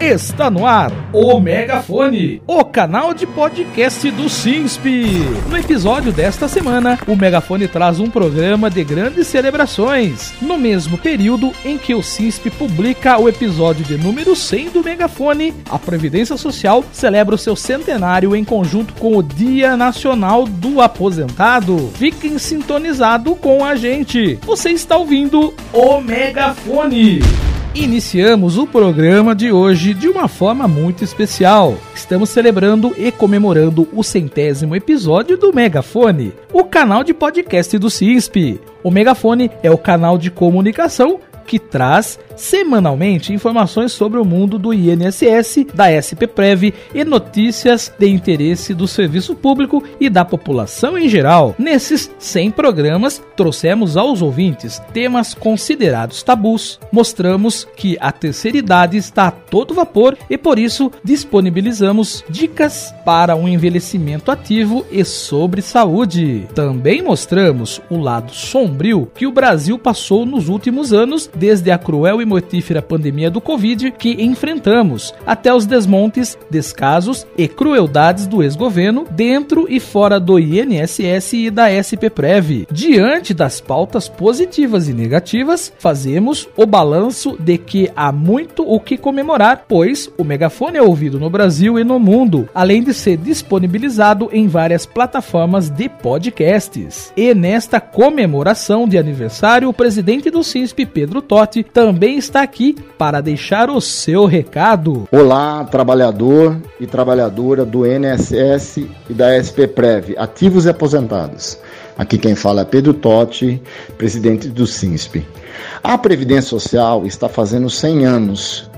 Está no ar o Megafone, o canal de podcast do SINSP. No episódio desta semana, o Megafone traz um programa de grandes celebrações, no mesmo período em que o SINSP publica o episódio de número 100 do Megafone, a Previdência Social celebra o seu centenário em conjunto com o Dia Nacional do Aposentado. Fiquem sintonizados com a gente. Você está ouvindo o Megafone. Iniciamos o programa de hoje de uma forma muito especial. Estamos celebrando e comemorando o centésimo episódio do Megafone, o canal de podcast do CISP. O Megafone é o canal de comunicação que traz semanalmente informações sobre o mundo do INSS, da SPPrev e notícias de interesse do serviço público e da população em geral. Nesses 100 programas, trouxemos aos ouvintes temas considerados tabus, mostramos que a terceira idade está a todo vapor e por isso disponibilizamos dicas para um envelhecimento ativo e sobre saúde. Também mostramos o lado sombrio que o Brasil passou nos últimos anos, desde a cruel e mortífera pandemia do Covid que enfrentamos, até os desmontes, descasos e crueldades do ex-governo dentro e fora do INSS e da SPPrev. Diante das pautas positivas e negativas, fazemos o balanço de que há muito o que comemorar, pois o megafone é ouvido no Brasil e no mundo, além de ser disponibilizado em várias plataformas de podcasts. E nesta comemoração de aniversário, o presidente do CISP, Pedro Totti, também está aqui para deixar o seu recado. Olá, trabalhador e trabalhadora do NSS e da SPPrev, ativos e aposentados. Aqui quem fala é Pedro Totti, presidente do SINSP. A Previdência Social está fazendo 100 anos.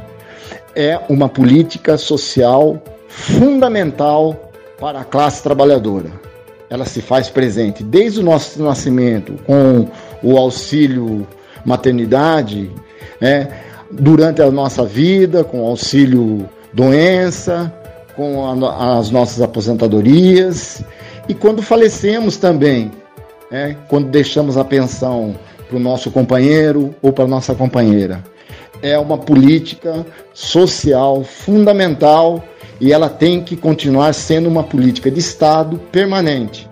É uma política social fundamental para a classe trabalhadora. Ela se faz presente desde o nosso nascimento com o auxílio maternidade, né? durante a nossa vida, com auxílio doença, com a, as nossas aposentadorias e quando falecemos também, né? quando deixamos a pensão para o nosso companheiro ou para nossa companheira. É uma política social fundamental e ela tem que continuar sendo uma política de Estado permanente.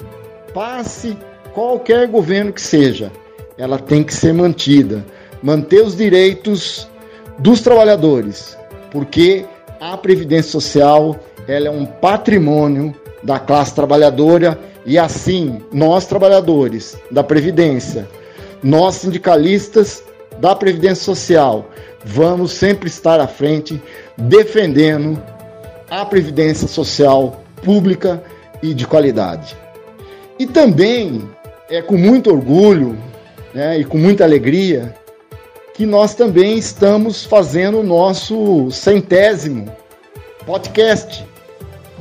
Passe qualquer governo que seja, ela tem que ser mantida manter os direitos dos trabalhadores, porque a previdência social ela é um patrimônio da classe trabalhadora e assim nós trabalhadores da previdência, nós sindicalistas da previdência social, vamos sempre estar à frente defendendo a previdência social pública e de qualidade. E também é com muito orgulho né, e com muita alegria que nós também estamos fazendo o nosso centésimo podcast,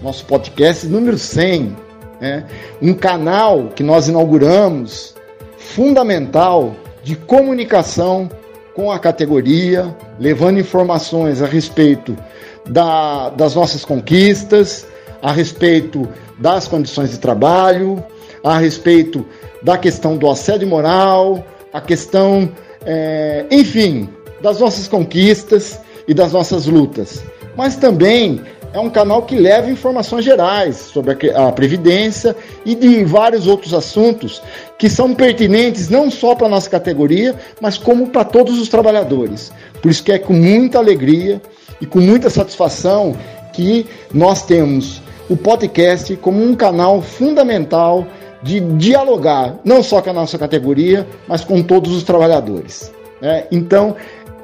nosso podcast número 100, né? um canal que nós inauguramos fundamental de comunicação com a categoria, levando informações a respeito da, das nossas conquistas, a respeito das condições de trabalho, a respeito da questão do assédio moral, a questão é, enfim, das nossas conquistas e das nossas lutas. Mas também é um canal que leva informações gerais sobre a, Previdência e de vários outros assuntos que são pertinentes não só para a nossa categoria, mas como para todos os trabalhadores. Por isso que é com muita alegria e com muita satisfação que nós temos o podcast como um canal fundamental de dialogar não só com a nossa categoria, mas com todos os trabalhadores. Né? Então,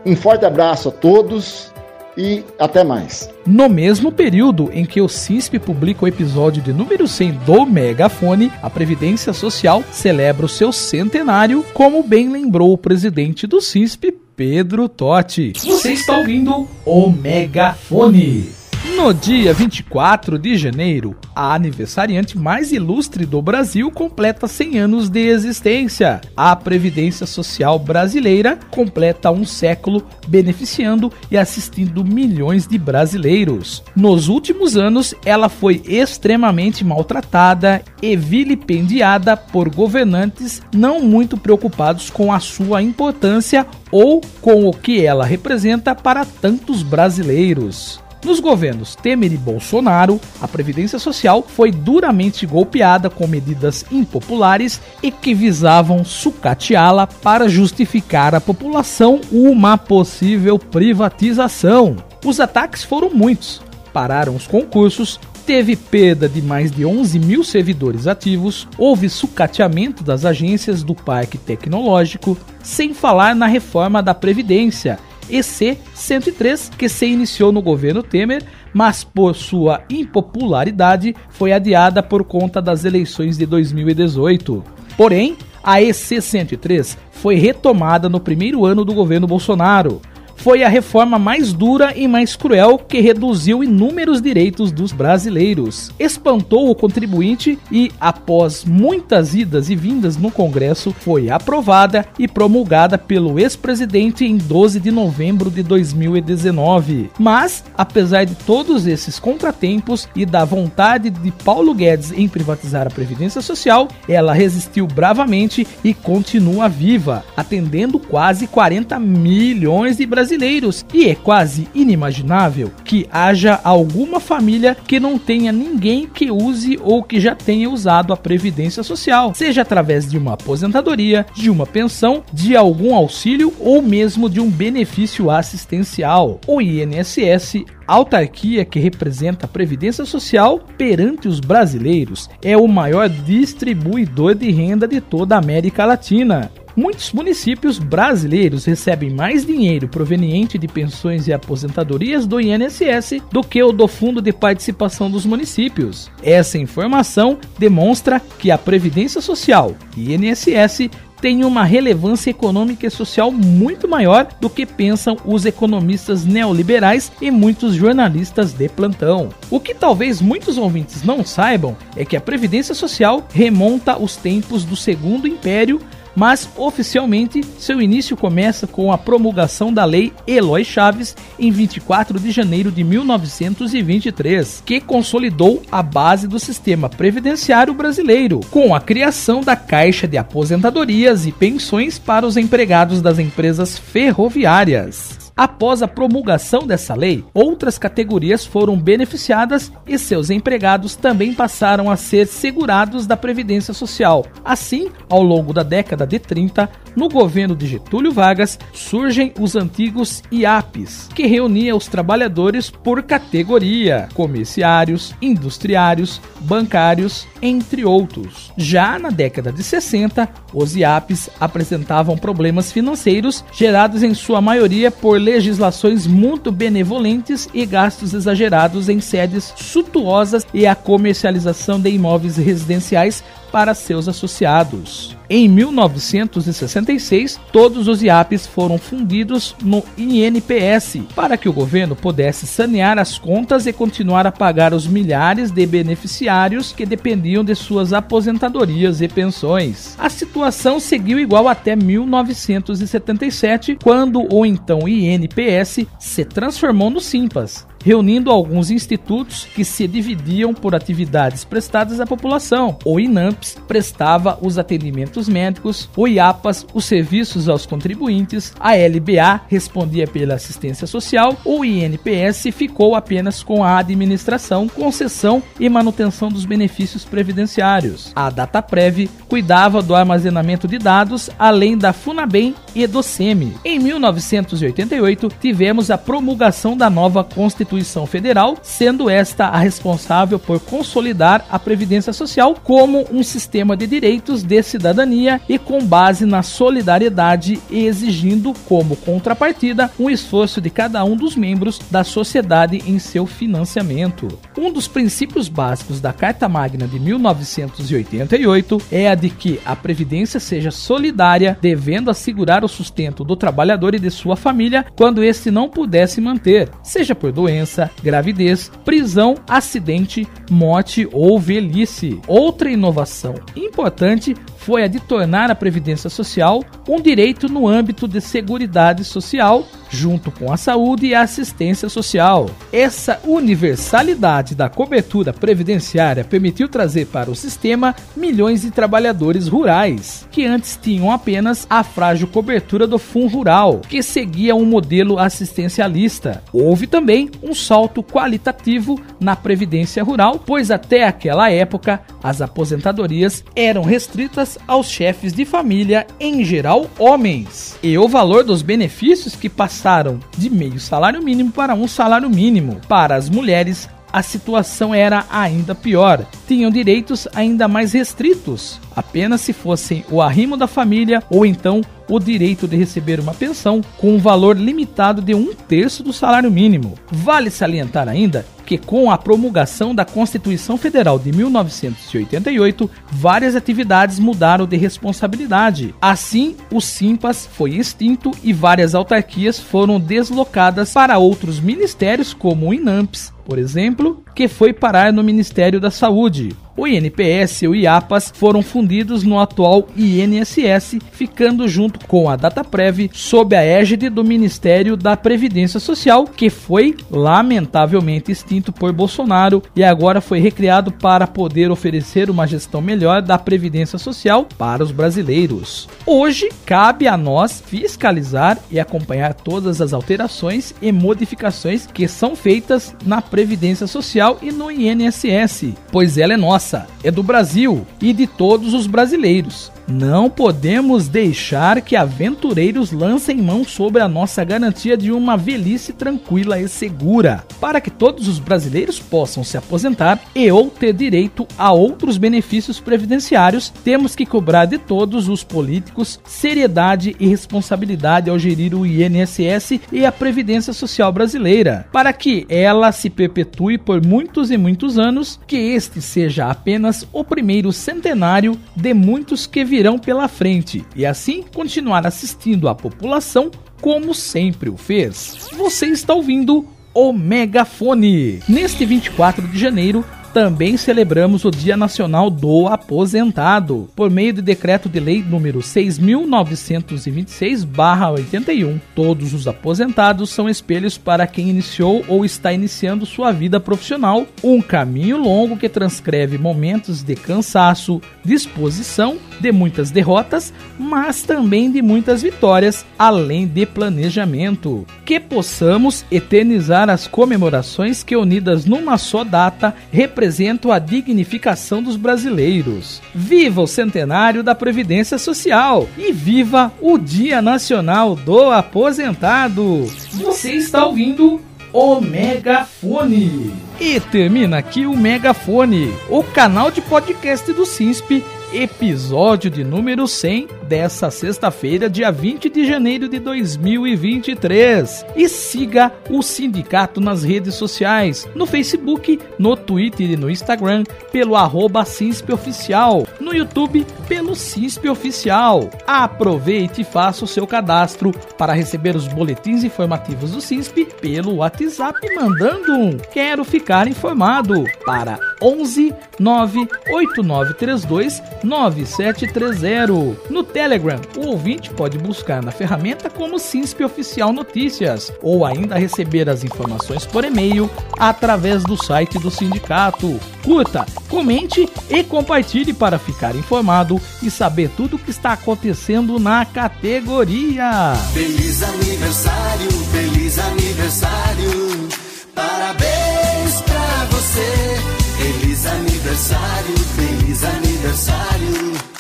um forte abraço a todos e até mais. No mesmo período em que o CISP publica o episódio de número 100 do Megafone, a Previdência Social celebra o seu centenário, como bem lembrou o presidente do CISP, Pedro Totti. Você está ouvindo o Megafone. No dia 24 de janeiro, a aniversariante mais ilustre do Brasil completa 100 anos de existência. A Previdência Social Brasileira completa um século beneficiando e assistindo milhões de brasileiros. Nos últimos anos, ela foi extremamente maltratada e vilipendiada por governantes não muito preocupados com a sua importância ou com o que ela representa para tantos brasileiros. Nos governos Temer e Bolsonaro, a Previdência Social foi duramente golpeada com medidas impopulares e que visavam sucateá-la para justificar à população uma possível privatização. Os ataques foram muitos, pararam os concursos, teve perda de mais de 11 mil servidores ativos, houve sucateamento das agências do parque tecnológico, sem falar na reforma da Previdência EC 103, que se iniciou no governo Temer, mas por sua impopularidade foi adiada por conta das eleições de 2018. Porém, a EC 103 foi retomada no primeiro ano do governo Bolsonaro foi a reforma mais dura e mais cruel que reduziu inúmeros direitos dos brasileiros, espantou o contribuinte e, após muitas idas e vindas no Congresso, foi aprovada e promulgada pelo ex-presidente em 12 de novembro de 2019. Mas, apesar de todos esses contratempos e da vontade de Paulo Guedes em privatizar a Previdência Social, ela resistiu bravamente e continua viva, atendendo quase 40 milhões de brasileiros brasileiros e é quase inimaginável que haja alguma família que não tenha ninguém que use ou que já tenha usado a previdência social, seja através de uma aposentadoria, de uma pensão, de algum auxílio ou mesmo de um benefício assistencial. O INSS autarquia que representa a Previdência Social perante os brasileiros é o maior distribuidor de renda de toda a América Latina. Muitos municípios brasileiros recebem mais dinheiro proveniente de pensões e aposentadorias do INSS do que o do Fundo de Participação dos Municípios. Essa informação demonstra que a Previdência Social, INSS, tem uma relevância econômica e social muito maior do que pensam os economistas neoliberais e muitos jornalistas de plantão. O que talvez muitos ouvintes não saibam é que a Previdência Social remonta os tempos do Segundo Império mas oficialmente seu início começa com a promulgação da Lei Eloy Chaves em 24 de janeiro de 1923, que consolidou a base do sistema previdenciário brasileiro, com a criação da Caixa de Aposentadorias e Pensões para os empregados das empresas ferroviárias. Após a promulgação dessa lei, outras categorias foram beneficiadas e seus empregados também passaram a ser segurados da Previdência Social. Assim, ao longo da década de 30, no governo de Getúlio Vargas, surgem os antigos IAPs, que reuniam os trabalhadores por categoria: comerciários, industriários, bancários, entre outros. Já na década de 60, os IAPs apresentavam problemas financeiros gerados em sua maioria por legislações muito benevolentes e gastos exagerados em sedes suntuosas e a comercialização de imóveis residenciais para seus associados. Em 1966, todos os IAPs foram fundidos no INPS para que o governo pudesse sanear as contas e continuar a pagar os milhares de beneficiários que dependiam de suas aposentadorias e pensões. A situação seguiu igual até 1977, quando o então INPS se transformou no Simpas reunindo alguns institutos que se dividiam por atividades prestadas à população. O INAMPS prestava os atendimentos médicos, o IAPAS os serviços aos contribuintes, a LBA respondia pela assistência social, o INPS ficou apenas com a administração, concessão e manutenção dos benefícios previdenciários. A DataPrev cuidava do armazenamento de dados, além da Funabem e do SEMI. Em 1988, tivemos a promulgação da nova Constituição Constituição Federal, sendo esta a responsável por consolidar a Previdência Social como um sistema de direitos de cidadania e com base na solidariedade exigindo como contrapartida um esforço de cada um dos membros da sociedade em seu financiamento. Um dos princípios básicos da Carta Magna de 1988 é a de que a previdência seja solidária, devendo assegurar o sustento do trabalhador e de sua família quando este não pudesse manter, seja por doença doença, gravidez, prisão, acidente, morte ou velhice. Outra inovação importante foi a de tornar a Previdência Social um direito no âmbito de Seguridade Social, junto com a saúde e a assistência social. Essa universalidade da cobertura previdenciária permitiu trazer para o sistema milhões de trabalhadores rurais, que antes tinham apenas a frágil cobertura do Fundo Rural, que seguia um modelo assistencialista. Houve também um salto qualitativo na previdência rural, pois até aquela época as aposentadorias eram restritas aos chefes de família, em geral homens, e o valor dos benefícios que passaram de meio salário mínimo para um salário mínimo. Para as mulheres, a situação era ainda pior. Tinham direitos ainda mais restritos, apenas se fossem o arrimo da família ou então o direito de receber uma pensão com um valor limitado de um terço do salário mínimo. Vale salientar ainda que, com a promulgação da Constituição Federal de 1988, várias atividades mudaram de responsabilidade. Assim, o Simpas foi extinto e várias autarquias foram deslocadas para outros ministérios, como o INAMPS, por exemplo, que foi parar no Ministério da Saúde. O INPS e o IAPAS foram fundidos no atual INSS, ficando junto com a DataPrev sob a égide do Ministério da Previdência Social, que foi lamentavelmente extinto por Bolsonaro e agora foi recriado para poder oferecer uma gestão melhor da Previdência Social para os brasileiros. Hoje, cabe a nós fiscalizar e acompanhar todas as alterações e modificações que são feitas na Previdência Social e no INSS, pois ela é nossa, é do Brasil e de todos os brasileiros. Não podemos deixar que aventureiros lancem mão sobre a nossa garantia de uma velhice tranquila e segura, para que todos os brasileiros possam se aposentar e ou ter direito a outros benefícios previdenciários. Temos que cobrar de todos os políticos seriedade e responsabilidade ao gerir o INSS e a Previdência Social brasileira, para que ela se perpetue por muitos e muitos anos, que este seja apenas o primeiro centenário de muitos que virão pela frente e assim continuar assistindo a população como sempre o fez. Você está ouvindo o Megafone. Neste 24 de janeiro, também celebramos o Dia Nacional do Aposentado, por meio de decreto de lei número 6926/81. Todos os aposentados são espelhos para quem iniciou ou está iniciando sua vida profissional, um caminho longo que transcreve momentos de cansaço, disposição, de muitas derrotas, mas também de muitas vitórias, além de planejamento. Que possamos eternizar as comemorações que unidas numa só data representam representam a dignificação dos brasileiros. Viva o centenário da Previdência Social e viva o Dia Nacional do Aposentado. Você está ouvindo o Megafone. E termina aqui o Megafone, o canal de podcast do SINSP episódio de número 100 dessa sexta-feira, dia 20 de janeiro de 2023. E siga o sindicato nas redes sociais, no Facebook, no Twitter e no Instagram, pelo arroba Oficial, no YouTube, pelo Cinsp Oficial. Aproveite e faça o seu cadastro para receber os boletins informativos do CISP pelo WhatsApp, mandando um Quero Ficar Informado para 11 98932 9730. No Telegram, o ouvinte pode buscar na ferramenta como SINSP Oficial Notícias ou ainda receber as informações por e-mail através do site do sindicato. Curta, comente e compartilhe para ficar informado e saber tudo o que está acontecendo na categoria. Feliz aniversário, feliz aniversário. Parabéns pra você. Feliz aniversário, feliz aniversário.